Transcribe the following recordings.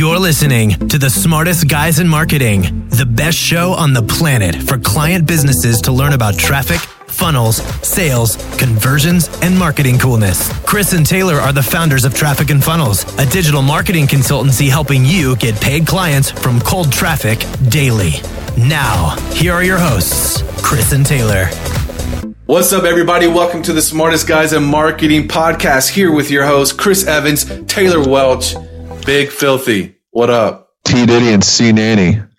You're listening to the smartest guys in marketing, the best show on the planet for client businesses to learn about traffic, funnels, sales, conversions, and marketing coolness. Chris and Taylor are the founders of Traffic and Funnels, a digital marketing consultancy helping you get paid clients from cold traffic daily. Now, here are your hosts, Chris and Taylor. What's up, everybody? Welcome to the Smartest Guys in Marketing podcast. Here with your hosts, Chris Evans, Taylor Welch, Big Filthy. What up? T Diddy and C Nanny.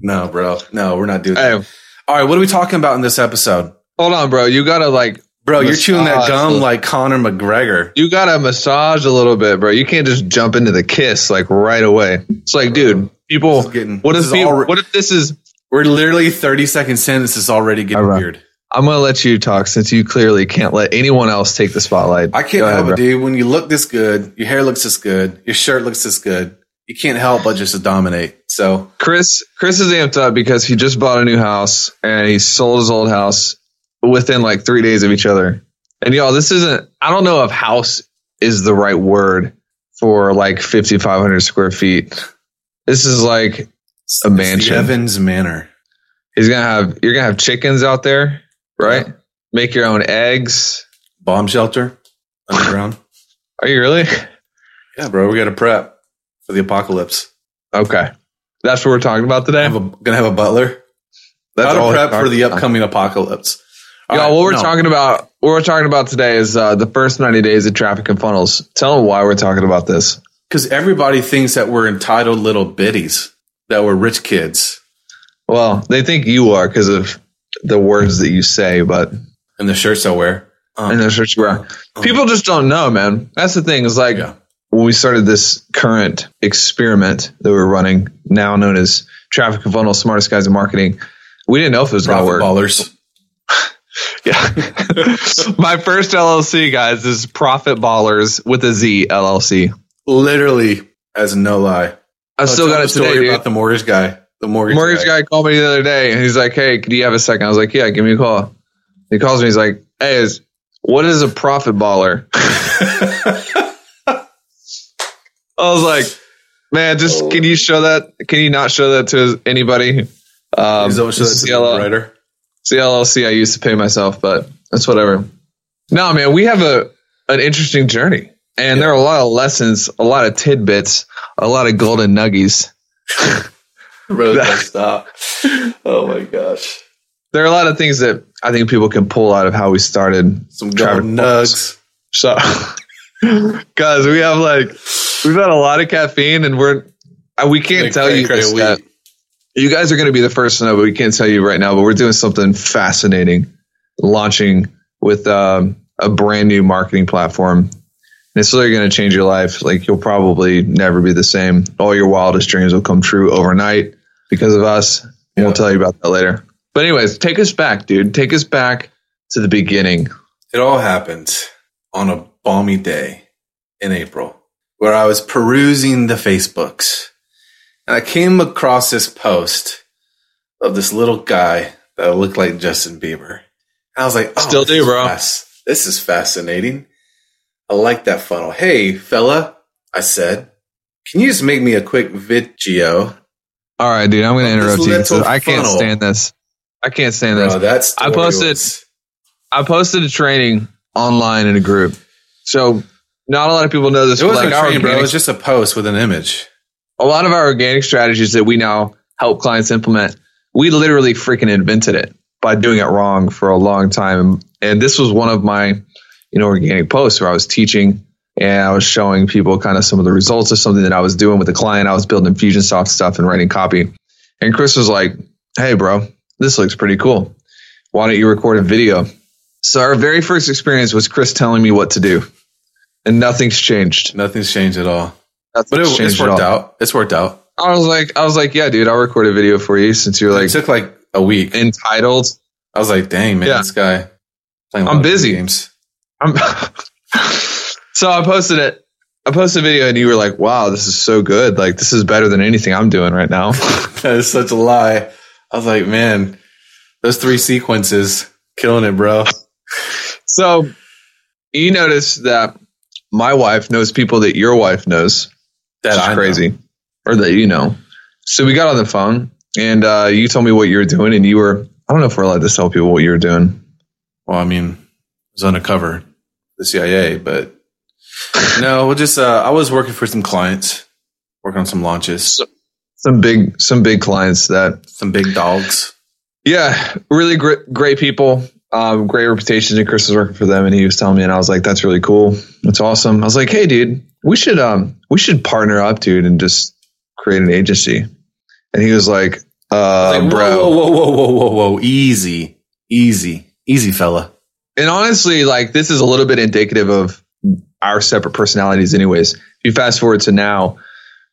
No, bro. No, we're not doing that. Hey, All right, what are we talking about in this episode? hold on, bro. You gotta like, Bro, you're chewing that gum like Conor McGregor. you gotta massage a little bit, bro. You can't just jump into the kiss like right away. It's like, dude, people. This getting- what if people, alre- what if this is? We're literally 30 second sentences already getting All right. weird. I'm gonna let you talk since you clearly can't let anyone else take the spotlight. I can't Go ahead, help bro. it, dude. When you look this good, your hair looks this good, your shirt looks this good, you can't help but just to dominate. So, Chris, Chris is amped up because he just bought a new house and he sold his old house within like three days of each other. And y'all, this isn't, I don't know if house is the right word for like 5,500 square feet. This is like, A mansion. Evans Manor. he's going to have, you're going to have chickens out there, right? Make your own eggs. Bomb shelter underground. Are you really? yeah, bro, we got to prep for the apocalypse. Okay. That's what we're talking about today. A, gonna have a butler. That's How to all prep for the about. upcoming apocalypse. All Y'all, right, what we're no. talking about, what we're talking about today is uh, the first 90 days of traffic and funnels. Tell them why we're talking about this. because everybody thinks that we're entitled little biddies, that we're rich kids, Well, they think you are because of the words that you say, but and the shirts I wear. Um, and that's what you are. um, People just don't know, man. That's the thing. Is like Yeah. when we started this current experiment that we're running, now known as Traffic and Funnel Smartest Guys in Marketing. We didn't know if it was going to work. ballers. Yeah. My first LLC, guys, is Profit Ballers with a Z LLC. Literally, as no lie. I still Tell got the it today, dude. about the mortgage guy. The mortgage, mortgage guy called me the other day and he's like, Hey, do you have a second? I was like, Yeah, give me a call. He calls me, he's like, Hey, is, what is a profit baller? I was like, Man, just can you show that? Can you not show that to anybody? Um, Is that what this is the the writer? it's the LLC I used to pay myself, but that's whatever. No, man, we have a an interesting journey, and there are a lot of lessons, a lot of tidbits, a lot of golden nuggies. Bro, don't stop. Oh my gosh. There are a lot of things that I think people can pull out of how we started. Some golden nugs. So, guys, we have like we've had a lot of caffeine, and we're uh, we can't Like tell you cray-cray this weed. yet. You guys are going to be the first to know, but we can't tell you right now. But we're doing something fascinating, launching with um, a brand new marketing platform. It's literally going to change your life. Like you'll probably never be the same. All your wildest dreams will come true overnight because of us. Yeah. We'll tell you about that later. But anyways, take us back, dude. Take us back to the beginning. It all happened on a balmy day in April where I was perusing the Facebooks and I came across this post of this little guy that looked like Justin Bieber. And I was like, oh, Still do, bro. this is fascinating. I like that funnel. Hey, fella, I said, can you just make me a quick video? All right, dude. I'm going to interrupt you. because I can't funnel. stand this. I can't stand this. that's I posted- I posted a training online in a group. So not a lot of people know this. It wasn't like a our train, bro. It was just a post with an image. a lot of our organic strategies that we now help clients implement, we literally freaking invented it by doing it wrong for a long time. And this was one of my, know, organic posts where I was teaching and I was showing people kind of some of the results of something that I was doing with a client. I was building Infusionsoft stuff and writing copy. And Chris was like, Hey, bro, this looks pretty cool. Why don't you record a video? So our very first experience was Chris telling me what to do. And nothing's changed. Nothing's changed at all. Nothing's But it, changed it's worked out. It's worked out. I was like, I was like, yeah, dude, I'll record a video for you since you're like. it took like a week. entitled. I was like, dang, man, Yeah. this guy playing a I'm of busy. games. I'm so I posted it. I posted a video and you were like, wow, this is so good. Like this is better than anything I'm doing right now. that is such a lie. I was like, man, those three sequences, killing it, bro. so you notice that my wife knows people that your wife knows. That's I know. crazy. Or that you know. So we got on the phone and uh, you told me what you were doing and you were I don't know if we're allowed to tell people what you were doing. Well, I mean, was undercover, the CIA, but no, we'll just, uh, I was working for some clients, working on some launches, Some big some big clients that some big dogs. yeah, really great great people. Um, great reputations and Chris was working for them and he was telling me and I was like, that's really cool. That's awesome. I was like, hey dude, we should um we should partner up, dude, and just create an agency. And he was like, uh Like, bro. whoa, whoa, whoa, whoa, whoa, whoa, easy, easy, easy, fella. And honestly, like this is a little bit indicative of our separate personalities, anyways. If you fast forward to now,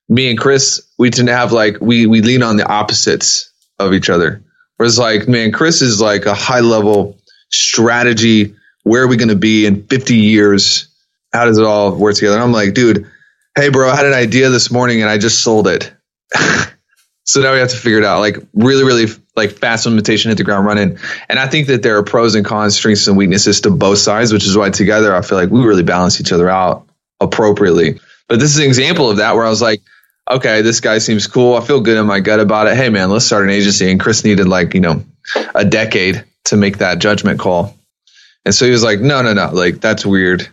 me and Chris, we tend to have like we we lean on the opposites of each other. Whereas like, man, Chris is like a high level strategy. Where are we to be in 50 years? How does it all work together? And I'm like, dude, hey, bro, I had an idea this morning and I just sold it. so now we have to figure it out. Like really, really like fast implementation, hit the ground running. And I think that there are pros and cons, strengths and weaknesses to both sides, which is why together I feel like we really balance each other out appropriately. But this is an example of that where I was like, okay, this guy seems cool. I feel good in my gut about it. Hey man, let's start an agency. And Chris needed like, you know, a decade to make that judgment call. And so he was like, no, no, no, like that's weird.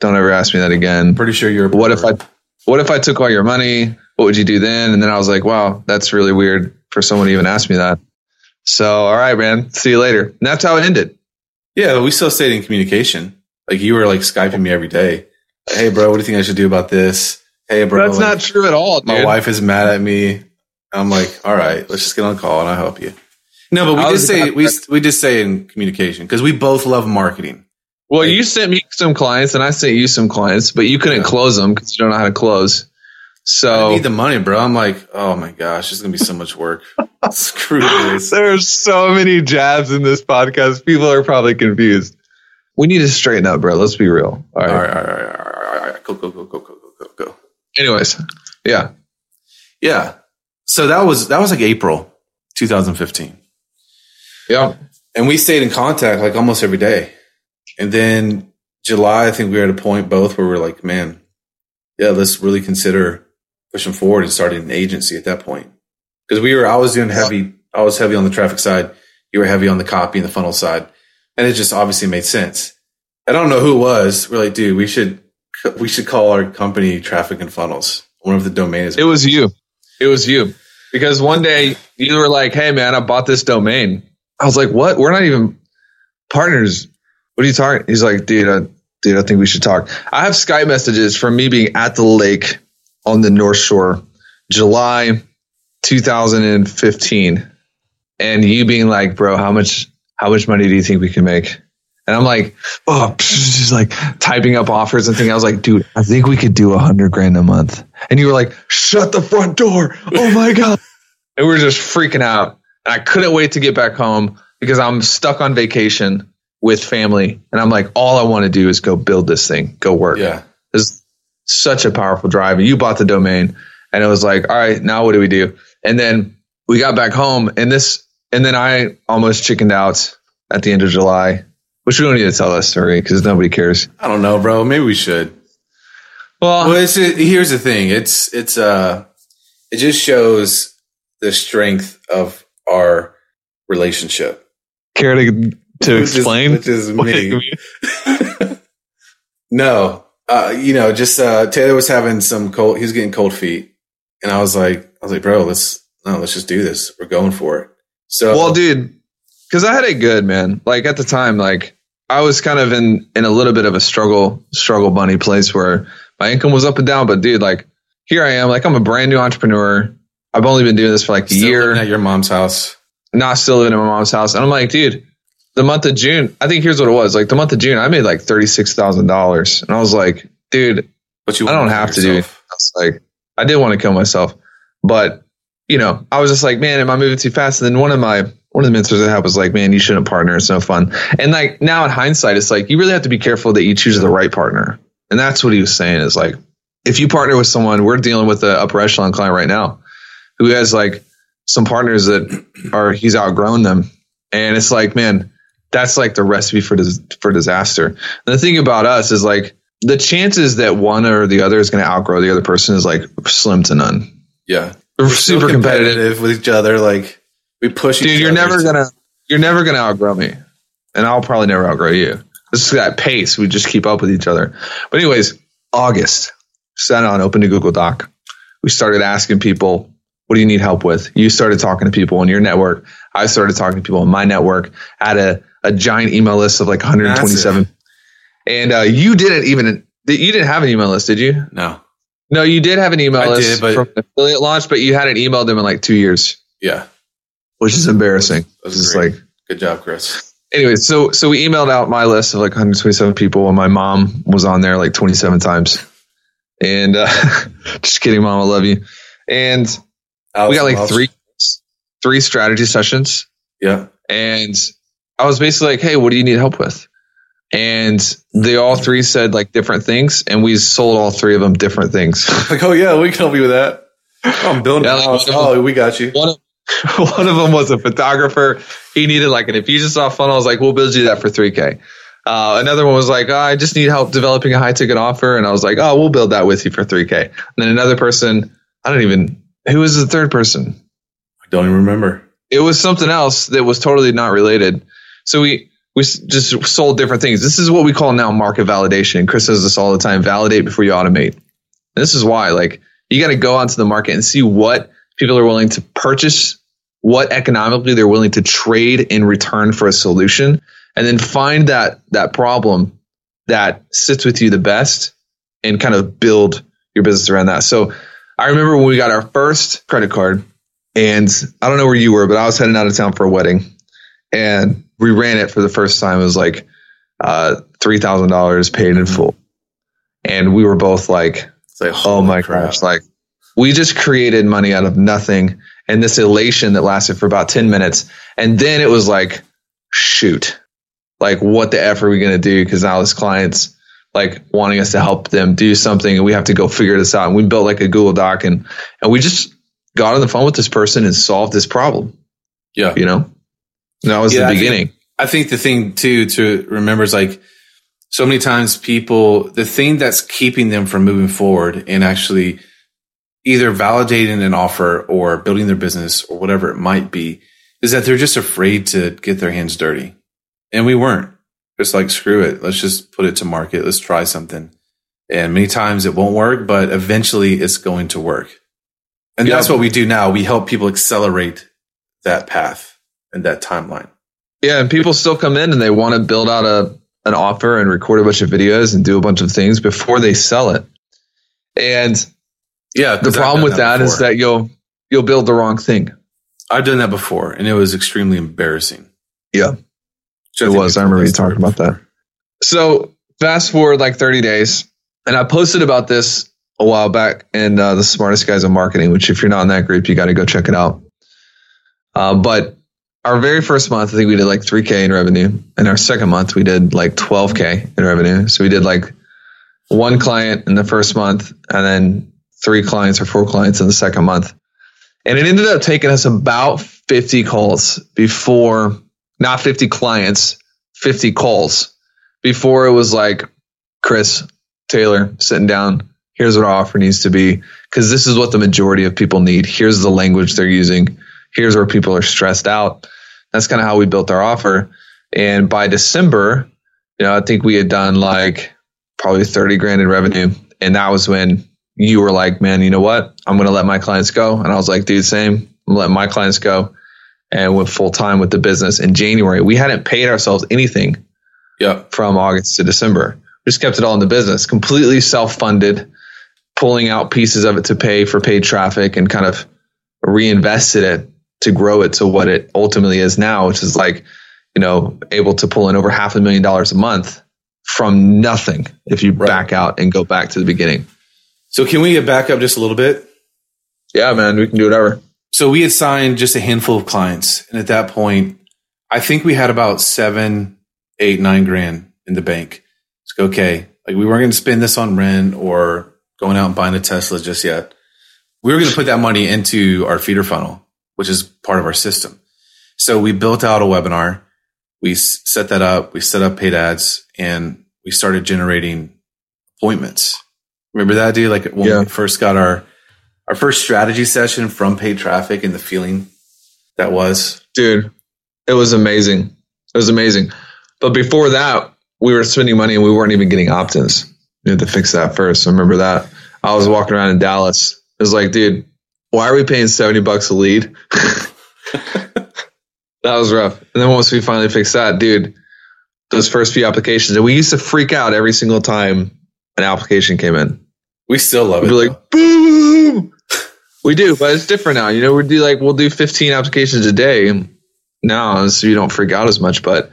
Don't ever ask me that again. Pretty sure you're. a What if I what if I took all your money? What would you do then? And then I was like, wow, that's really weird for someone to even ask me that. So, all right, man, see you later. And that's how it ended. Yeah, we still stayed in communication. Like you were like Skyping me every day. Like, hey, bro, what do you think I should do about this? Hey, bro, that's like, not true at all. my wife is mad at me. I'm like, all right, let's just get on a call and I'll help you. No, but we just say we we did say in communication because we both love marketing. Well, you sent me some clients and I sent you some clients, but you couldn't Yeah. close them because you don't know how to close. I So need the money, bro. I'm like, oh my gosh, it's gonna be so much work. Screw this. there's so many jabs in this podcast. People are probably confused. We need to straighten up, bro. Let's be real. All right. All right, all right, all right, all right, all right. Go, go, go, go, go, go, go, go. Anyways, yeah. Yeah. So that was that was like April 2015. Yeah. and we stayed in contact like almost every day. And then July, I think we were at a point both where we are like, man, yeah, let's really consider pushing forward and starting an agency at that point. Because we were, I was doing heavy, I was heavy on the traffic side. You were heavy on the copy and the funnel side. And it just obviously made sense. I don't know who it was. We're like, dude, we should, we should call our company traffic and funnels. One of the domains. It was you. It was you. Because one day you were like, hey, man, I bought this domain. I was like, what? We're not even partners. What are you talking? He's like, dude, I, dude, I think we should talk. I have Skype messages from me being at the lake on the North Shore, July 2015, and you being like, bro, how much, how much money do you think we can make? And I'm like, oh, just like typing up offers and thinking. I was like, dude, I think we could do a hundred grand a month. And you were like, shut the front door. Oh my God. and we were just freaking out. And I couldn't wait to get back home because I'm stuck on vacation with family. And I'm like, all I want to do is go build this thing, go work. Yeah. It's such a powerful drive. And you bought the domain. And it was like, all right, now what do we do? And then we got back home and this, and then I almost chickened out at the end of July, which we don't need to tell that story because nobody cares. I don't know, bro. Maybe we should. Well, Well, it's here's the thing. It's it's uh it just shows the strength of our relationship. care to, to Which is- explain? which is me. no, uh, you know, just uh, Taylor was having some cold. He was getting cold feet, and I was like, I was like, bro, let's no, let's just do this. We're going for it. So, Well, dude, because I had it good, man. Like at the time, like I was kind of in in a little bit of a struggle struggle bunny place where my income was up and down. But dude, like here I am, like I'm a brand new entrepreneur. I've only been doing this for like a year, at your mom's house. not still living in my mom's house. And I'm like, dude, the month of June, I think here's what it was. Like the month of June, I made like thirty six thousand dollars, and I was like, dude, But you, I don't have to do it. yourself. I was like, I did want to kill myself, but you know, I was just like, man, am I moving too fast? And then one of my one of the mentors I had was like, man, you shouldn't partner. It's no fun. And like now in hindsight, it's like you really have to be careful that you choose the right partner. And that's what he was saying is like, if you partner with someone, we're dealing with the upper echelon client right now who has like some partners that are he's outgrown them. And it's like, man, that's like the recipe for dis- for disaster. And the thing about us is like the chances that one or the other is going to outgrow the other person is like slim to none. Yeah. We're super competitive. with each other. Like we push Dude, each you're other. never gonna you're never gonna outgrow me. And I'll probably never outgrow you. This is that pace. We just keep up with each other. But anyways, August. Sat on open to Google Doc. We started asking people, what do you need help with? You started talking to people in your network. I started talking to people in my network. Had a, a giant email list of like 127. And uh, you didn't even you didn't have an email list, did you? No. No, you did have an email I list did, but- from affiliate launch, but you hadn't emailed them in like two years, Yeah. which is embarrassing. Just great. like Good job, Chris. anyway, so so we emailed out my list of like 127 people, and my mom was on there like 27 times. And uh, just kidding, mom, I love you. And we got like three three strategy sessions, Yeah. and I was basically like, "Hey, what do you need help with?" And they all three said like different things, and we sold all three of them different things. Like, oh yeah, we can help you with that. Oh, I'm building Yeah, a house. of Oh, we got you. one of one of them was a photographer. He needed like an Infusionsoft funnel. I was like, we'll build you that for 3K. Uh, another one was like, oh, I just need help developing a high ticket offer. And I was like, oh, we'll build that with you for 3K. And then another person, I don't even, who was the third person? I don't even remember. It was something else that was totally not related. So we, we just sold different things. This is what we call now market validation. Chris says this all the time validate before you automate. And this is why, like, you got to go onto the market and see what people are willing to purchase, what economically they're willing to trade in return for a solution, and then find that that problem that sits with you the best and kind of build your business around that. So I remember when we got our first credit card, and I don't know where you were, but I was heading out of town for a wedding, and we ran it for the first time. It was like uh, three thousand dollars paid in full, and we were both like, like, "Oh my crap. gosh!" Like we just created money out of nothing, and this elation that lasted for about ten minutes, and then it was like, "Shoot, like what the f are we gonna do?" Because now this client's like wanting us to help them do something, and we have to go figure this out. And we built like a Google Doc, and and we just got on the phone with this person and solved this problem. Yeah. You know, that was Yeah, the beginning. I think the thing too to remember is like so many times people, the thing that's keeping them from moving forward and actually either validating an offer or building their business or whatever it might be is that they're just afraid to get their hands dirty. And we weren't just like, screw it. Let's just put it to market. Let's try something. And many times it won't work, but eventually it's going to work. And Yeah. that's what we do now. We help people accelerate that path and that timeline. Yeah, and people still come in and they want to build out a an offer and record a bunch of videos and do a bunch of things before they sell it. And Yeah. the problem with that is that you'll you'll build the wrong thing. I've done that before and it was extremely embarrassing. Yeah. Which It think was. I remember you talking about that. So fast forward like 30 days, and I posted about this a while back in uh, the smartest guys in marketing. Which, if you're not in that group, you got to go check it out. Uh, but our very first month, I think we did like 3K in revenue, and our second month we did like 12K in revenue. So we did like one client in the first month, and then three clients or four clients in the second month. And it ended up taking us about 50 calls before, not 50 clients, 50 calls before it was like, Chris, Taylor, sitting down. Here's what our offer needs to be because this is what the majority of people need. Here's the language they're using. Here's where people are stressed out. That's kind of how we built our offer. And by December, you know, I think we had done like probably 30 grand in revenue. And that was when you were like, man, you know what? I'm going to let my clients go. And I was like, dude, same. I'm letting my clients go and went full time with the business in January. We hadn't paid ourselves anything Yeah. from August to December. We just kept it all in the business, completely self funded, pulling out pieces of it to pay for paid traffic and kind of reinvested it to grow it to what it ultimately is now, which is like, you know, able to pull in over half a million dollars a month from nothing if you Right. back out and go back to the beginning. So can we get back up just a little bit? Yeah, man, we can do whatever. So we had signed just a handful of clients. And at that point, I think we had about seven, eight, nine grand in the bank. It's like, okay. Like we weren't going to spend this on rent or going out and buying a Tesla just yet. We were going to put that money into our feeder funnel, which is part of our system. So we built out a webinar. We set that up. We set up paid ads and we started generating appointments. Remember that, dude? Like when Yeah. we first got our our first strategy session from paid traffic and the feeling that was. dude it was amazing it was amazing but before that we were spending money and we weren't even getting opt-ins we had to fix that first I remember that i was walking around in dallas it was like dude why are we paying 70 bucks a lead that was rough and then once we finally fixed that dude those first few applications and we used to freak out every single time an application came in We still love We'd it. like, boom. We do, but it's different now. You know, we do like we'll do 15 applications a day now, so you don't freak out as much. But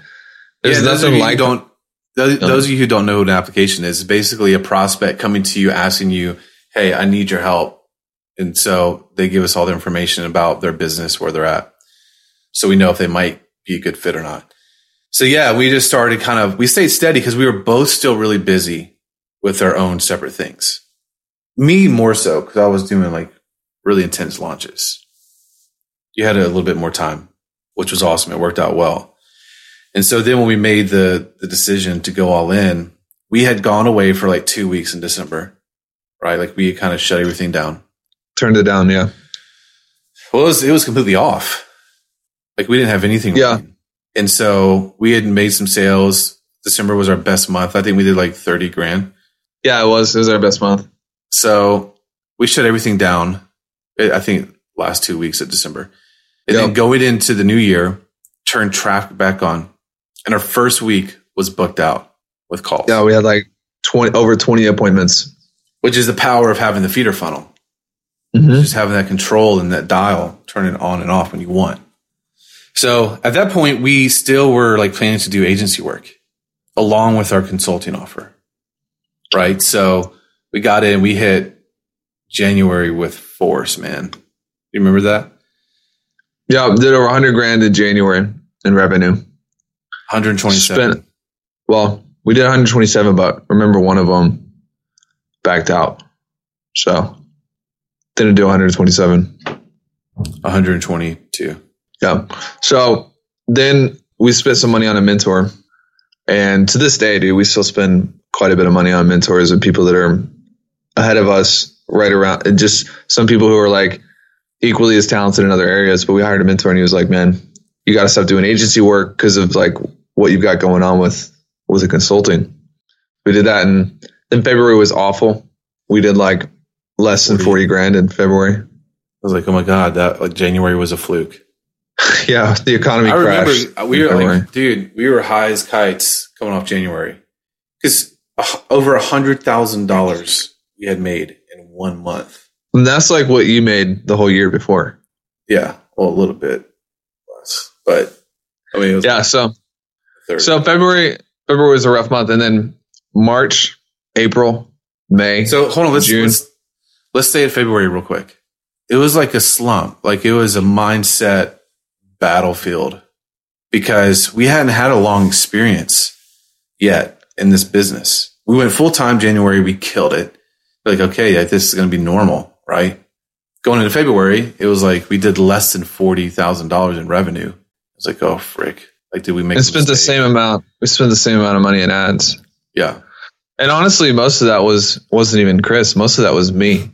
there's yeah, nothing like don't those, those of you who don't know what an application is, basically a prospect coming to you asking you, "Hey, I need your help," and so they give us all the information about their business, where they're at, so we know if they might be a good fit or not. So yeah, we just started kind of we stayed steady because we were both still really busy with our own separate things. Me more so because I was doing like really intense launches. You had a little bit more time, which was awesome. It worked out well. And so then when we made the the decision to go all in, we had gone away for like two weeks in December, right? Like we kind of shut everything down. Turned it down. Yeah, Well, it was it was completely off. Like we didn't have anything. Yeah. running. And so we had made some sales. December was our best month. I think we did like thirty grand. yeah, it was. It was our best month. So we shut everything down. I I think last two weeks of December, and then going into the new year, turned traffic back on, and our first week was booked out with calls. Yeah, we had like 20 over 20 appointments. which is the power of having the feeder funnel. Mm-hmm. Just having that control and that dial, turning it on and off when you want. So at that point, we still were like planning to do agency work along with our consulting offer. Right. So we got in, we hit January with force, man. You remember that? Yeah, did over 100 grand in January in revenue. 127. Spent well, we did 127, but remember one of them backed out, so didn't do 127. 122. Yeah. So then we spent some money on a mentor. And to this day, dude, we still spend quite a bit of money on mentors and people that are ahead of us right around and just some people who are like equally as talented in other areas. But we hired a mentor and he was like, man, you got to stop doing agency work because of like what you've got going on with, with the consulting. We did that and then February was awful. We did like less than 40 grand in February. I was like, oh my God, that like January was a fluke. yeah. The economy I remember crashed. we were like, dude, we were high as kites coming off January because uh, over a hundred thousand dollars we had made in one month. And that's like what you made the whole year before. Yeah, well, a little bit less, but I mean, it was Yeah. So so February February was a rough month, and then March, April, May. so hold on, let's, June. let's let's stay at February real quick. It was like a slump, like it was a mindset battlefield because we hadn't had a long experience yet in this business. We went full time January, we killed it. Like, okay, yeah, this is going to be normal, right? Going into February, it was like we did less than forty thousand dollars in revenue. I was like, oh frick! Like, did we make? a spent the same amount. We spent the same amount of money in ads. Yeah, And honestly, most of that was wasn't even Chris. Most of that was me.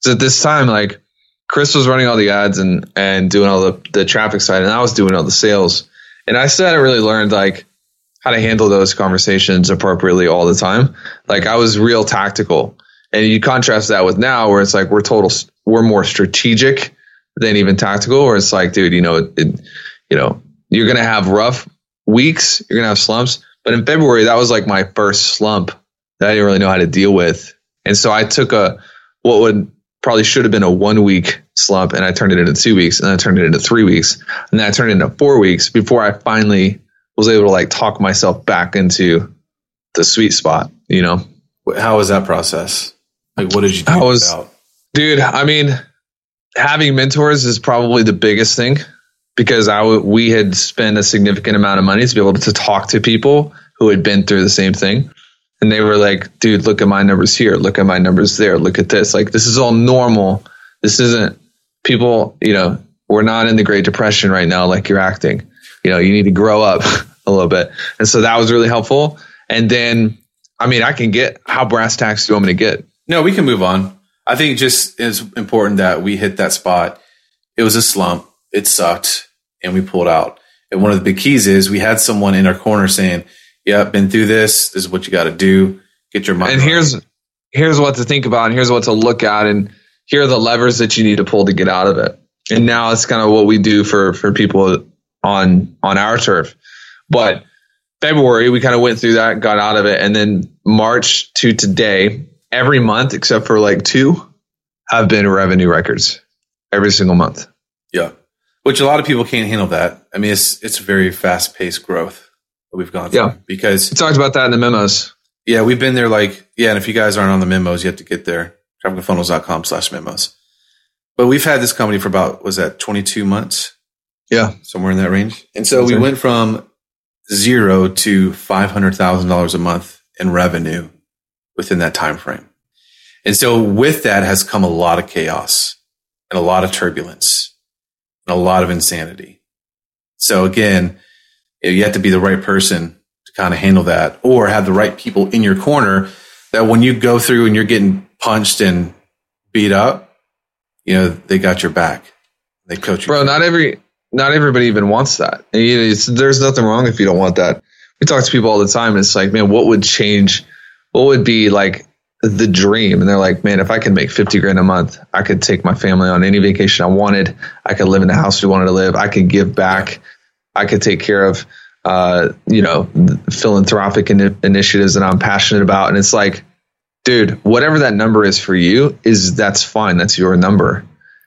So at this time, like Chris was running all the ads and and doing all the the traffic side, and I was doing all the sales. And I still hadn't really learned like how to handle those conversations appropriately all the time. Like I was real tactical, and you contrast that with now, where it's like we're total, we're more strategic than even tactical. Where it's like, dude, you know, it, it, you know, you're gonna have rough weeks, you're gonna have slumps. But in February, that was like my first slump that I didn't really know how to deal with. And so I took a what would probably should have been a one week slump and I turned it into two weeks and then I turned it into three weeks and then I turned it into four weeks before I finally was able to like talk myself back into the sweet spot, you know? How was that process? Like, what did you do How was- about? Dude, I mean, having mentors is probably the biggest thing because I w- we had spent a significant amount of money to be able to talk to people who had been through the same thing. And they were like, dude, look at my numbers here. Look at my numbers there. Look at this. Like, this is all normal. This isn't people, you know, we're not in the Great Depression right now like you're acting. You know, you need to grow up a little bit. And so that was really helpful. And then I mean, I can get how brass tacks do you want me to get? No, we can move on. I think just it's important that we hit that spot. It was a slump. It sucked and we pulled out. And one of the big keys is we had someone in our corner saying, yeah, been through this. This is what you got to do. Get your mind. And here's, here's what to think about and here's what to look at. And here are the levers that you need to pull to get out of it. And now it's kind of what we do for, for people on, on our turf. But February, we kind of went through that, got out of it. And then March to today, every month except for like two have been revenue records every single month. Yeah. Which a lot of people can't handle that. I mean, it's, it's very fast paced growth that we've gone through. Yeah. Because we talked about that in the memos. Yeah. We've been there like, yeah. And if you guys aren't on the memos, you have to get there. TrafficandFunnels.com slash memos. But we've had this company for about, was that 22 months? Yeah. Somewhere in that range. And so we went from zero to $500,000 a month in revenue within that time frame. And so with that has come a lot of chaos and a lot of turbulence and a lot of insanity. So again, you have to be the right person to kind of handle that or have the right people in your corner that when you go through and you're getting punched and beat up, you know, they got your back. They coach you. Bro, not every not everybody even wants that. there's nothing wrong if you don't want that. We talk to people all the time, it's like, man, what would change? What would be like the dream? And they're like, man, if I could make 50 grand a month, I could take my family on any vacation I wanted. I could live in the house we wanted to live. I could give back. I could take care of, uh, you know, philanthropic in- initiatives that I'm passionate about. And it's like, dude, whatever that number is for you, is that's fine. That's your number.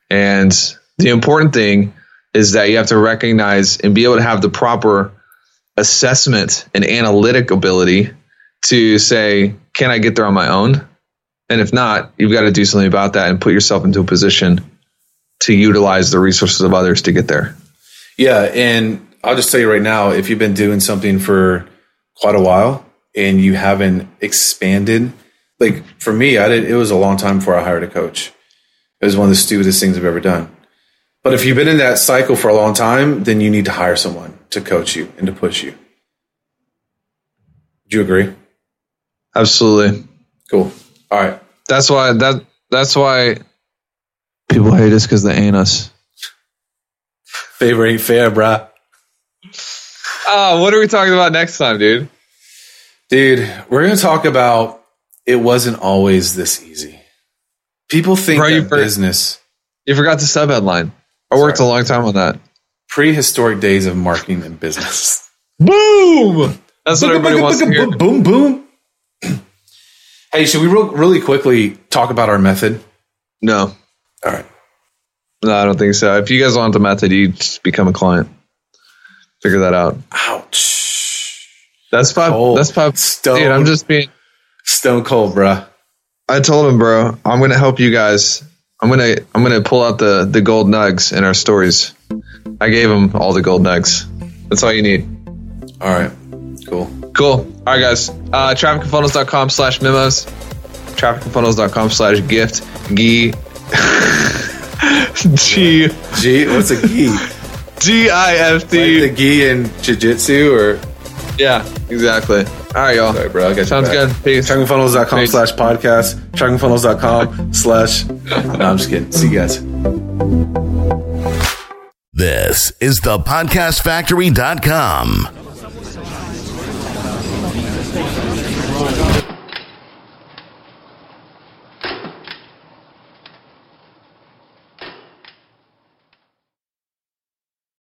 And the important thing is that you have to recognize and be able to have the proper assessment and analytic ability to say, can I get there on my own? And if not, you've got to do something about that and put yourself into a position to utilize the resources of others to get there. Yeah. And I'll just tell you right now, if you've been doing something for quite a while and you haven't expanded, like for me, I did, it was a long time before I hired a coach. It was one of the stupidest things I've ever done. But if you've been in that cycle for a long time, then you need to hire someone to coach you and to push you. Do you agree? Absolutely. Cool. All right. That's why that that's why people hate us because they ain't us. Favor ain't fair, bruh. Oh, what are we talking about next time, dude? Dude, we're gonna talk about it wasn't always this easy. People think Bro, that business. You forgot the sub headline. I worked Sorry. a long time on that. Prehistoric days of marketing and business. boom! That's what everybody wants to hear. Boom, boom. hey, should we really quickly talk about our method? No. All right. No, I don't think so. If you guys want the method, you just become a client. Figure that out. Ouch. That's five. Cold. That's five. Stone. Dude, I'm just being stone cold, bro. I told him, bro, I'm gonna help you guys I'm gonna I'm gonna pull out the the gold nugs in our stories. I gave him all the gold nugs. That's all you need. All right. Cool. Cool. All right, guys. Uh, trafficandfunnels.com slash memos. Trafficandfunnels.com slash gift. G. G. G. What's a G? G I F T. Like the G in jiu jitsu or? Yeah, exactly. All right, y'all. Sorry, bro. I got Sounds good. Peace. TrafficandFunnels.com slash podcast. TrafficandFunnels.com slash. No, I'm just kidding. See you guys. This is the podcastfactory.com.